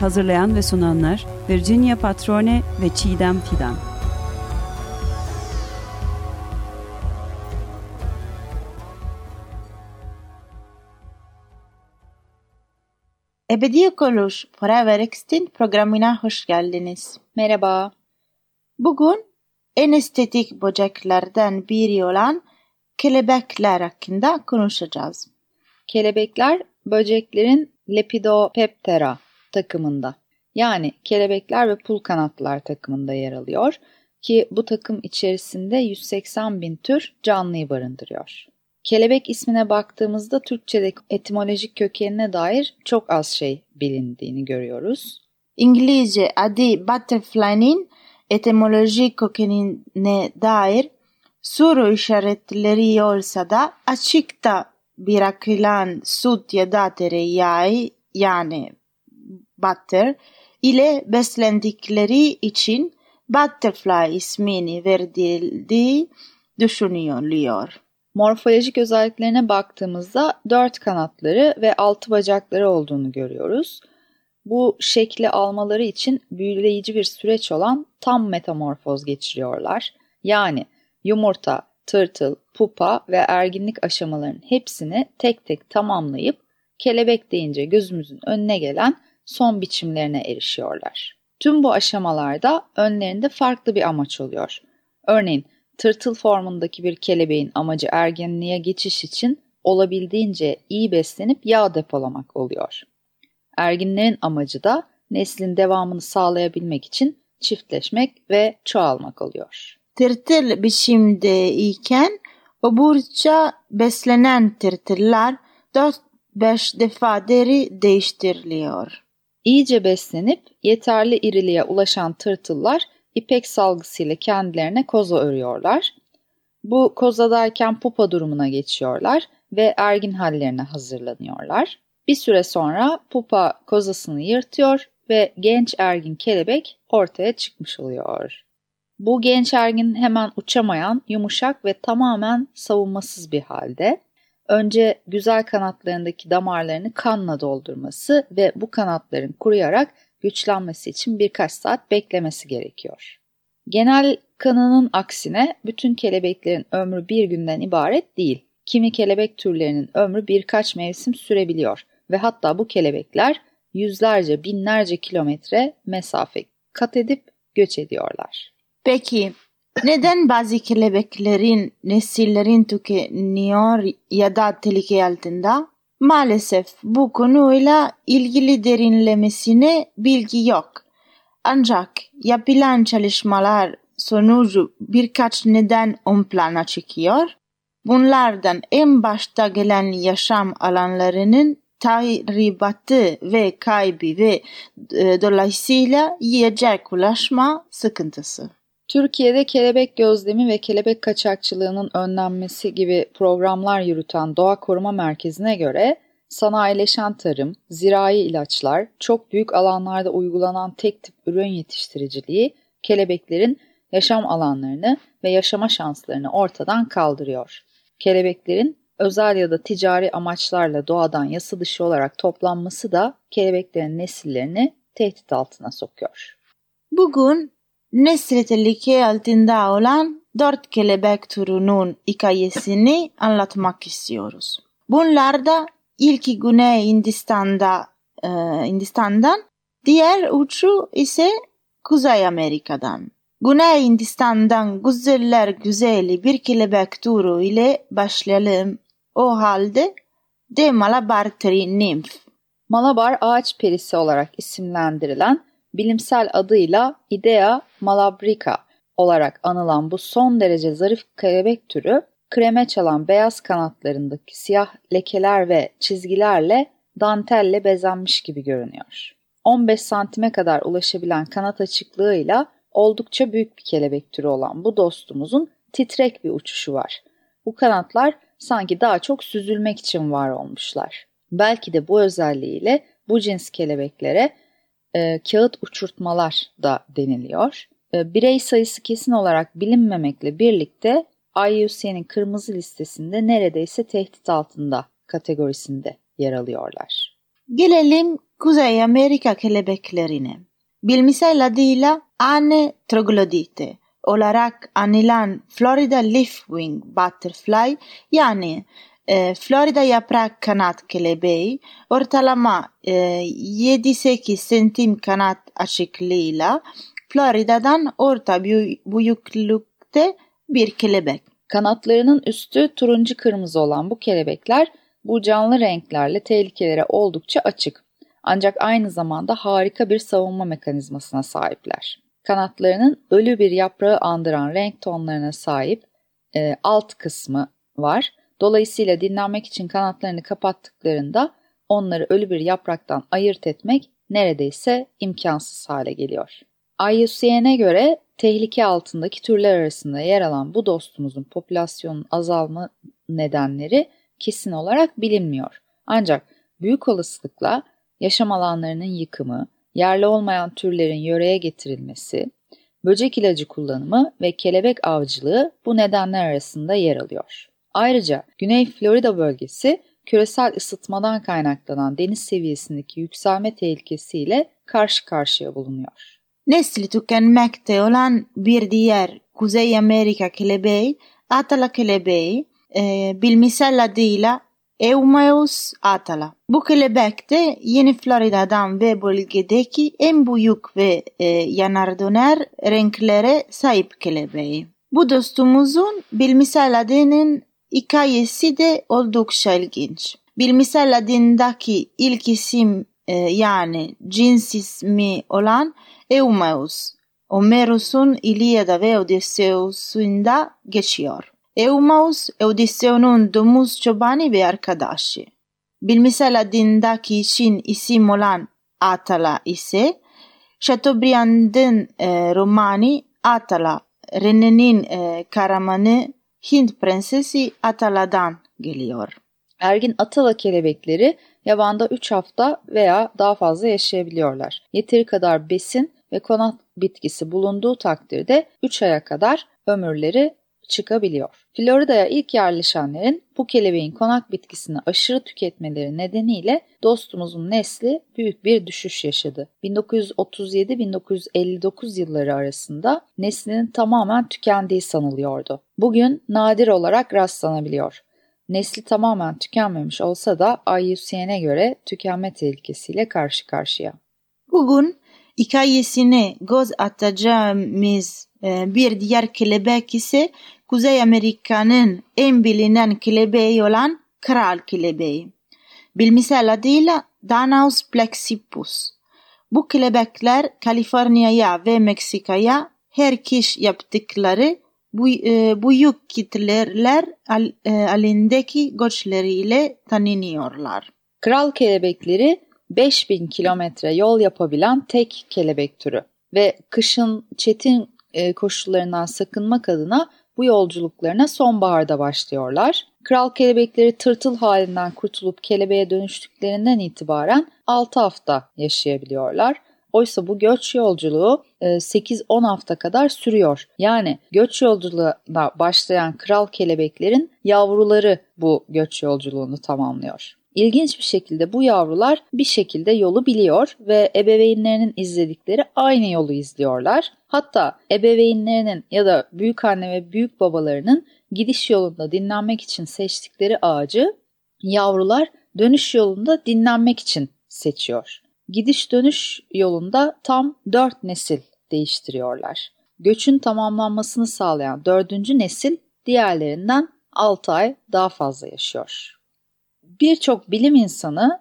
Hazırlayan ve sunanlar Virginia Patrone ve Çiğdem Fidan. Ebedi Oluş Forever Extinct programına hoş geldiniz. Merhaba. Bugün en estetik böceklerden biri olan kelebekler hakkında konuşacağız. Kelebekler böceklerin Lepidoptera takımında. Yani kelebekler ve pul kanatlar takımında yer alıyor ki bu takım içerisinde 180 bin tür canlıyı barındırıyor. Kelebek ismine baktığımızda Türkçedeki etimolojik kökenine dair çok az şey bilindiğini görüyoruz. İngilizce adı butterfly'nin etimolojik kökenine dair soru işaretleri olsa da açıkta bırakılan süt ya da tereyağı yani butter ile beslendikleri için butterfly ismini verildiği düşünülüyor. Morfolojik özelliklerine baktığımızda dört kanatları ve altı bacakları olduğunu görüyoruz. Bu şekli almaları için büyüleyici bir süreç olan tam metamorfoz geçiriyorlar. Yani yumurta, tırtıl, pupa ve erginlik aşamalarının hepsini tek tek tamamlayıp kelebek deyince gözümüzün önüne gelen son biçimlerine erişiyorlar. Tüm bu aşamalarda önlerinde farklı bir amaç oluyor. Örneğin tırtıl formundaki bir kelebeğin amacı ergenliğe geçiş için olabildiğince iyi beslenip yağ depolamak oluyor. Erginlerin amacı da neslin devamını sağlayabilmek için çiftleşmek ve çoğalmak oluyor. Tırtıl biçimde iken oburca beslenen tırtıllar 4-5 defa deri değiştiriliyor. İyice beslenip yeterli iriliğe ulaşan tırtıllar ipek salgısıyla kendilerine koza örüyorlar. Bu kozadayken pupa durumuna geçiyorlar ve ergin hallerine hazırlanıyorlar. Bir süre sonra pupa kozasını yırtıyor ve genç ergin kelebek ortaya çıkmış oluyor. Bu genç ergin hemen uçamayan, yumuşak ve tamamen savunmasız bir halde. Önce güzel kanatlarındaki damarlarını kanla doldurması ve bu kanatların kuruyarak güçlenmesi için birkaç saat beklemesi gerekiyor. Genel kanının aksine bütün kelebeklerin ömrü bir günden ibaret değil. Kimi kelebek türlerinin ömrü birkaç mevsim sürebiliyor ve hatta bu kelebekler yüzlerce binlerce kilometre mesafe kat edip göç ediyorlar. Peki neden bazı kelebeklerin nesillerin tükeniyor ya da tehlike altında? Maalesef bu konuyla ilgili derinlemesine bilgi yok. Ancak yapılan çalışmalar sonucu birkaç neden ön plana çıkıyor. Bunlardan en başta gelen yaşam alanlarının tahribatı ve kaybı ve e, dolayısıyla yiyecek ulaşma sıkıntısı. Türkiye'de kelebek gözlemi ve kelebek kaçakçılığının önlenmesi gibi programlar yürüten Doğa Koruma Merkezi'ne göre sanayileşen tarım, zirai ilaçlar, çok büyük alanlarda uygulanan tek tip ürün yetiştiriciliği kelebeklerin yaşam alanlarını ve yaşama şanslarını ortadan kaldırıyor. Kelebeklerin özel ya da ticari amaçlarla doğadan yasa dışı olarak toplanması da kelebeklerin nesillerini tehdit altına sokuyor. Bugün nesli tehlike altında olan dört kelebek türünün hikayesini anlatmak istiyoruz. Bunlar da ilki Güney Hindistan'da, e, Hindistan'dan, diğer üçü ise Kuzey Amerika'dan. Güney Hindistan'dan güzeller güzeli bir kelebek türü ile başlayalım. O halde de Malabar Tree Nymph. Malabar ağaç perisi olarak isimlendirilen bilimsel adıyla Idea malabrica olarak anılan bu son derece zarif kelebek türü kreme çalan beyaz kanatlarındaki siyah lekeler ve çizgilerle dantelle bezenmiş gibi görünüyor. 15 santime kadar ulaşabilen kanat açıklığıyla oldukça büyük bir kelebek türü olan bu dostumuzun titrek bir uçuşu var. Bu kanatlar sanki daha çok süzülmek için var olmuşlar. Belki de bu özelliğiyle bu cins kelebeklere e, kağıt uçurtmalar da deniliyor. E, birey sayısı kesin olarak bilinmemekle birlikte IUCN'in kırmızı listesinde neredeyse tehdit altında kategorisinde yer alıyorlar. Gelelim Kuzey Amerika kelebeklerine. Bilimsel adıyla Ane troglodite olarak anılan Florida Leafwing Butterfly yani e, Florida yaprak kanat kelebeği ortalama e, 7-8 santim kanat açıklığıyla Florida'dan orta büyüklükte bir kelebek. Kanatlarının üstü turuncu kırmızı olan bu kelebekler bu canlı renklerle tehlikelere oldukça açık. Ancak aynı zamanda harika bir savunma mekanizmasına sahipler. Kanatlarının ölü bir yaprağı andıran renk tonlarına sahip e, alt kısmı var. Dolayısıyla dinlenmek için kanatlarını kapattıklarında onları ölü bir yapraktan ayırt etmek neredeyse imkansız hale geliyor. IUCN'e göre tehlike altındaki türler arasında yer alan bu dostumuzun popülasyonun azalma nedenleri kesin olarak bilinmiyor. Ancak büyük olasılıkla yaşam alanlarının yıkımı, yerli olmayan türlerin yöreye getirilmesi, böcek ilacı kullanımı ve kelebek avcılığı bu nedenler arasında yer alıyor. Ayrıca Güney Florida bölgesi küresel ısıtmadan kaynaklanan deniz seviyesindeki yükselme tehlikesiyle karşı karşıya bulunuyor. Nesli tükenmekte olan bir diğer Kuzey Amerika kelebeği, Atala kelebeği, e, bilimsel adıyla Eumaeus atala. Bu kelebek de Yeni Florida'dan ve bölgedeki en büyük ve e, yanar döner renklere sahip kelebeği. Bu dostumuzun bilimsel adının hikayesi de oldukça ilginç. Bilimsel adındaki ilk isim e, yani cins ismi olan Eumaeus, Homeros'un İlyada ve Odysseus'unda geçiyor. Eumaus Odysseus'un domuz çobani ve arkadaşı. Bilimsel adındaki için isim olan Atala ise Chateaubriand'ın e, romanı Atala, Rene'nin e, karamanı Hint prensesi Atala'dan geliyor. Ergin Atala kelebekleri yabanda 3 hafta veya daha fazla yaşayabiliyorlar. Yeteri kadar besin ve konak bitkisi bulunduğu takdirde 3 aya kadar ömürleri çıkabiliyor. Florida'ya ilk yerleşenlerin bu kelebeğin konak bitkisini aşırı tüketmeleri nedeniyle dostumuzun nesli büyük bir düşüş yaşadı. 1937-1959 yılları arasında neslinin tamamen tükendiği sanılıyordu. Bugün nadir olarak rastlanabiliyor. Nesli tamamen tükenmemiş olsa da IUCN'e göre tükenme tehlikesiyle karşı karşıya. Bugün hikayesine göz atacağımız bir diğer kelebek ise Kuzey Amerika'nın en bilinen kelebeği olan kral kelebeği. Bilimsel adıyla Danaus plexippus. Bu kelebekler Kaliforniya'ya ve Meksika'ya her kış yaptıkları bu, e, büyük kitleler al, e, halindeki göçleriyle tanınıyorlar. Kral kelebekleri 5000 kilometre yol yapabilen tek kelebek türü ve kışın çetin koşullarından sakınmak adına bu yolculuklarına sonbaharda başlıyorlar. Kral kelebekleri tırtıl halinden kurtulup kelebeğe dönüştüklerinden itibaren 6 hafta yaşayabiliyorlar. Oysa bu göç yolculuğu 8-10 e, hafta kadar sürüyor. Yani göç yolculuğuna başlayan kral kelebeklerin yavruları bu göç yolculuğunu tamamlıyor. İlginç bir şekilde bu yavrular bir şekilde yolu biliyor ve ebeveynlerinin izledikleri aynı yolu izliyorlar. Hatta ebeveynlerinin ya da büyük anne ve büyük babalarının gidiş yolunda dinlenmek için seçtikleri ağacı yavrular dönüş yolunda dinlenmek için seçiyor. Gidiş dönüş yolunda tam dört nesil değiştiriyorlar. Göçün tamamlanmasını sağlayan dördüncü nesil diğerlerinden 6 ay daha fazla yaşıyor. Birçok bilim insanı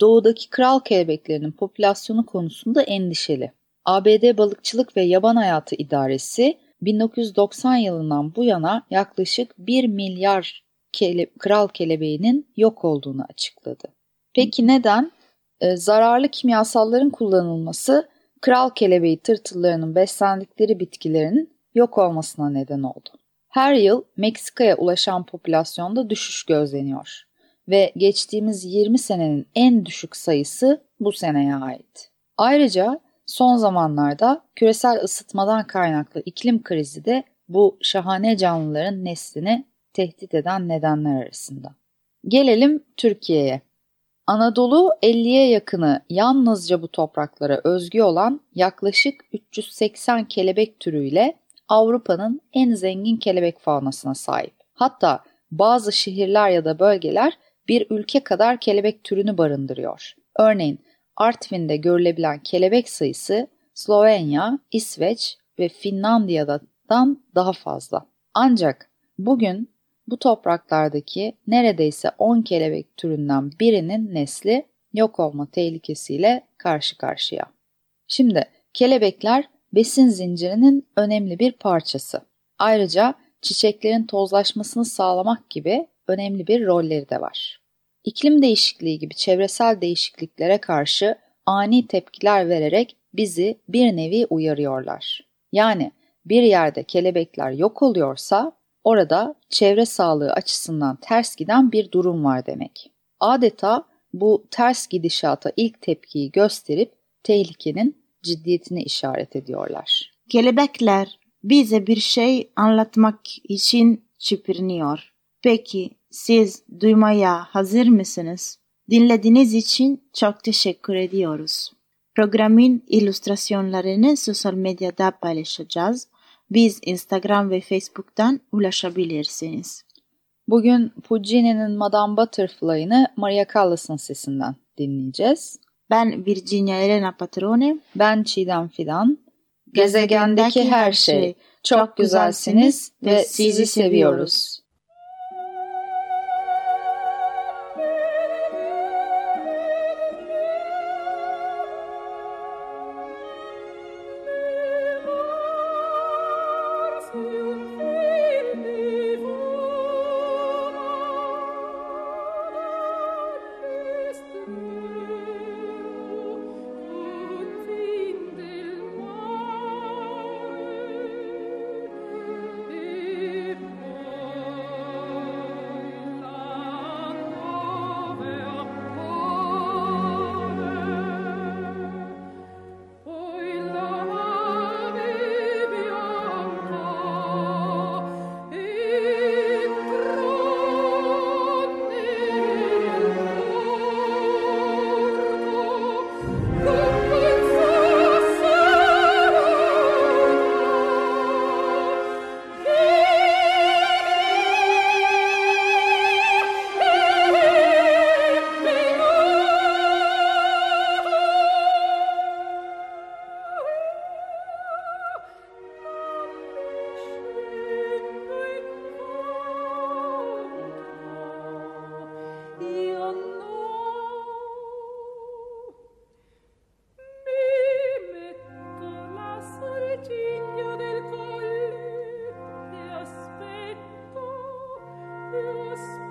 doğudaki kral kelebeklerinin popülasyonu konusunda endişeli. ABD Balıkçılık ve Yaban Hayatı İdaresi 1990 yılından bu yana yaklaşık 1 milyar kele kral kelebeğinin yok olduğunu açıkladı. Peki neden? e, zararlı kimyasalların kullanılması kral kelebeği tırtıllarının beslendikleri bitkilerin yok olmasına neden oldu. Her yıl Meksika'ya ulaşan popülasyonda düşüş gözleniyor ve geçtiğimiz 20 senenin en düşük sayısı bu seneye ait. Ayrıca son zamanlarda küresel ısıtmadan kaynaklı iklim krizi de bu şahane canlıların neslini tehdit eden nedenler arasında. Gelelim Türkiye'ye. Anadolu 50'ye yakını yalnızca bu topraklara özgü olan yaklaşık 380 kelebek türüyle Avrupa'nın en zengin kelebek faunasına sahip. Hatta bazı şehirler ya da bölgeler bir ülke kadar kelebek türünü barındırıyor. Örneğin Artvin'de görülebilen kelebek sayısı Slovenya, İsveç ve Finlandiya'dan daha fazla. Ancak bugün bu topraklardaki neredeyse 10 kelebek türünden birinin nesli yok olma tehlikesiyle karşı karşıya. Şimdi kelebekler besin zincirinin önemli bir parçası. Ayrıca çiçeklerin tozlaşmasını sağlamak gibi önemli bir rolleri de var. İklim değişikliği gibi çevresel değişikliklere karşı ani tepkiler vererek bizi bir nevi uyarıyorlar. Yani bir yerde kelebekler yok oluyorsa orada çevre sağlığı açısından ters giden bir durum var demek. Adeta bu ters gidişata ilk tepkiyi gösterip tehlikenin ciddiyetini işaret ediyorlar. Kelebekler bize bir şey anlatmak için çırpınıyor. Peki siz duymaya hazır mısınız? Dinlediğiniz için çok teşekkür ediyoruz. Programın illüstrasyonlarını sosyal medyada paylaşacağız. Biz Instagram ve Facebook'tan ulaşabilirsiniz. Bugün Puccini'nin Madame Butterfly'ını Maria Callas'ın sesinden dinleyeceğiz. Ben Virginia Elena Patrone. Ben Çiğdem Fidan. Gezegendeki her şey. Çok güzelsiniz ve sizi seviyoruz. Yes.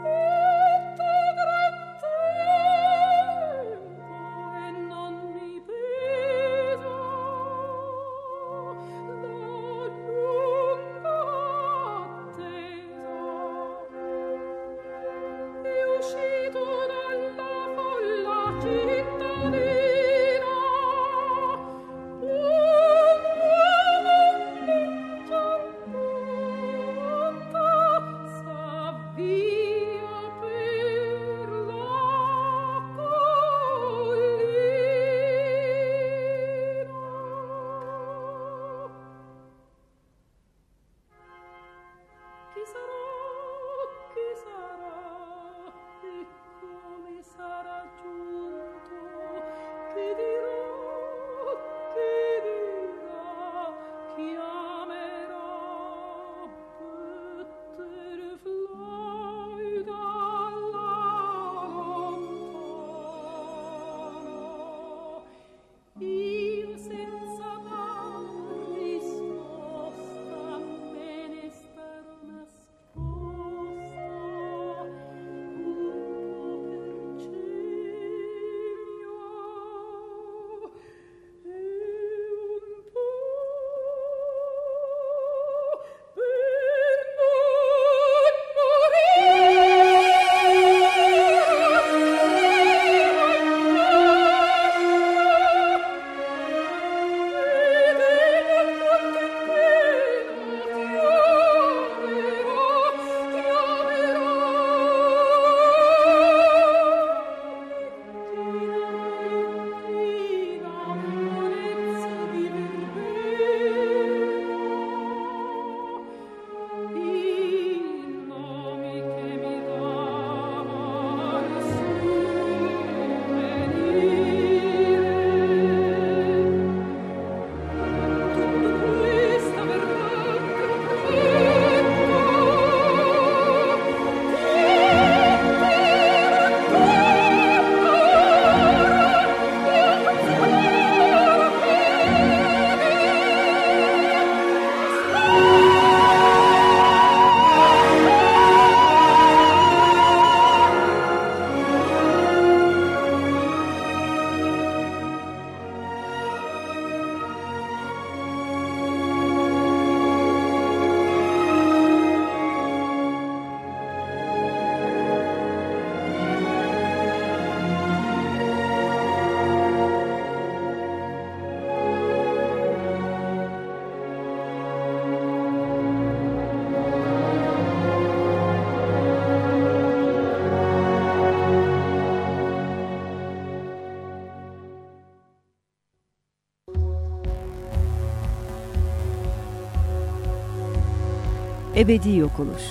Ebedi yok oluş.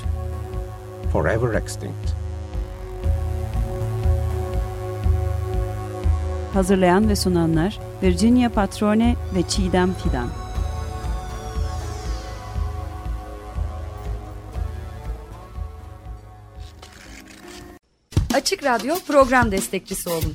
Forever extinct. Hazırlayan ve sunanlar Virginia Patrone ve Çiğdem Fidan. Açık Radyo program destekçisi olun.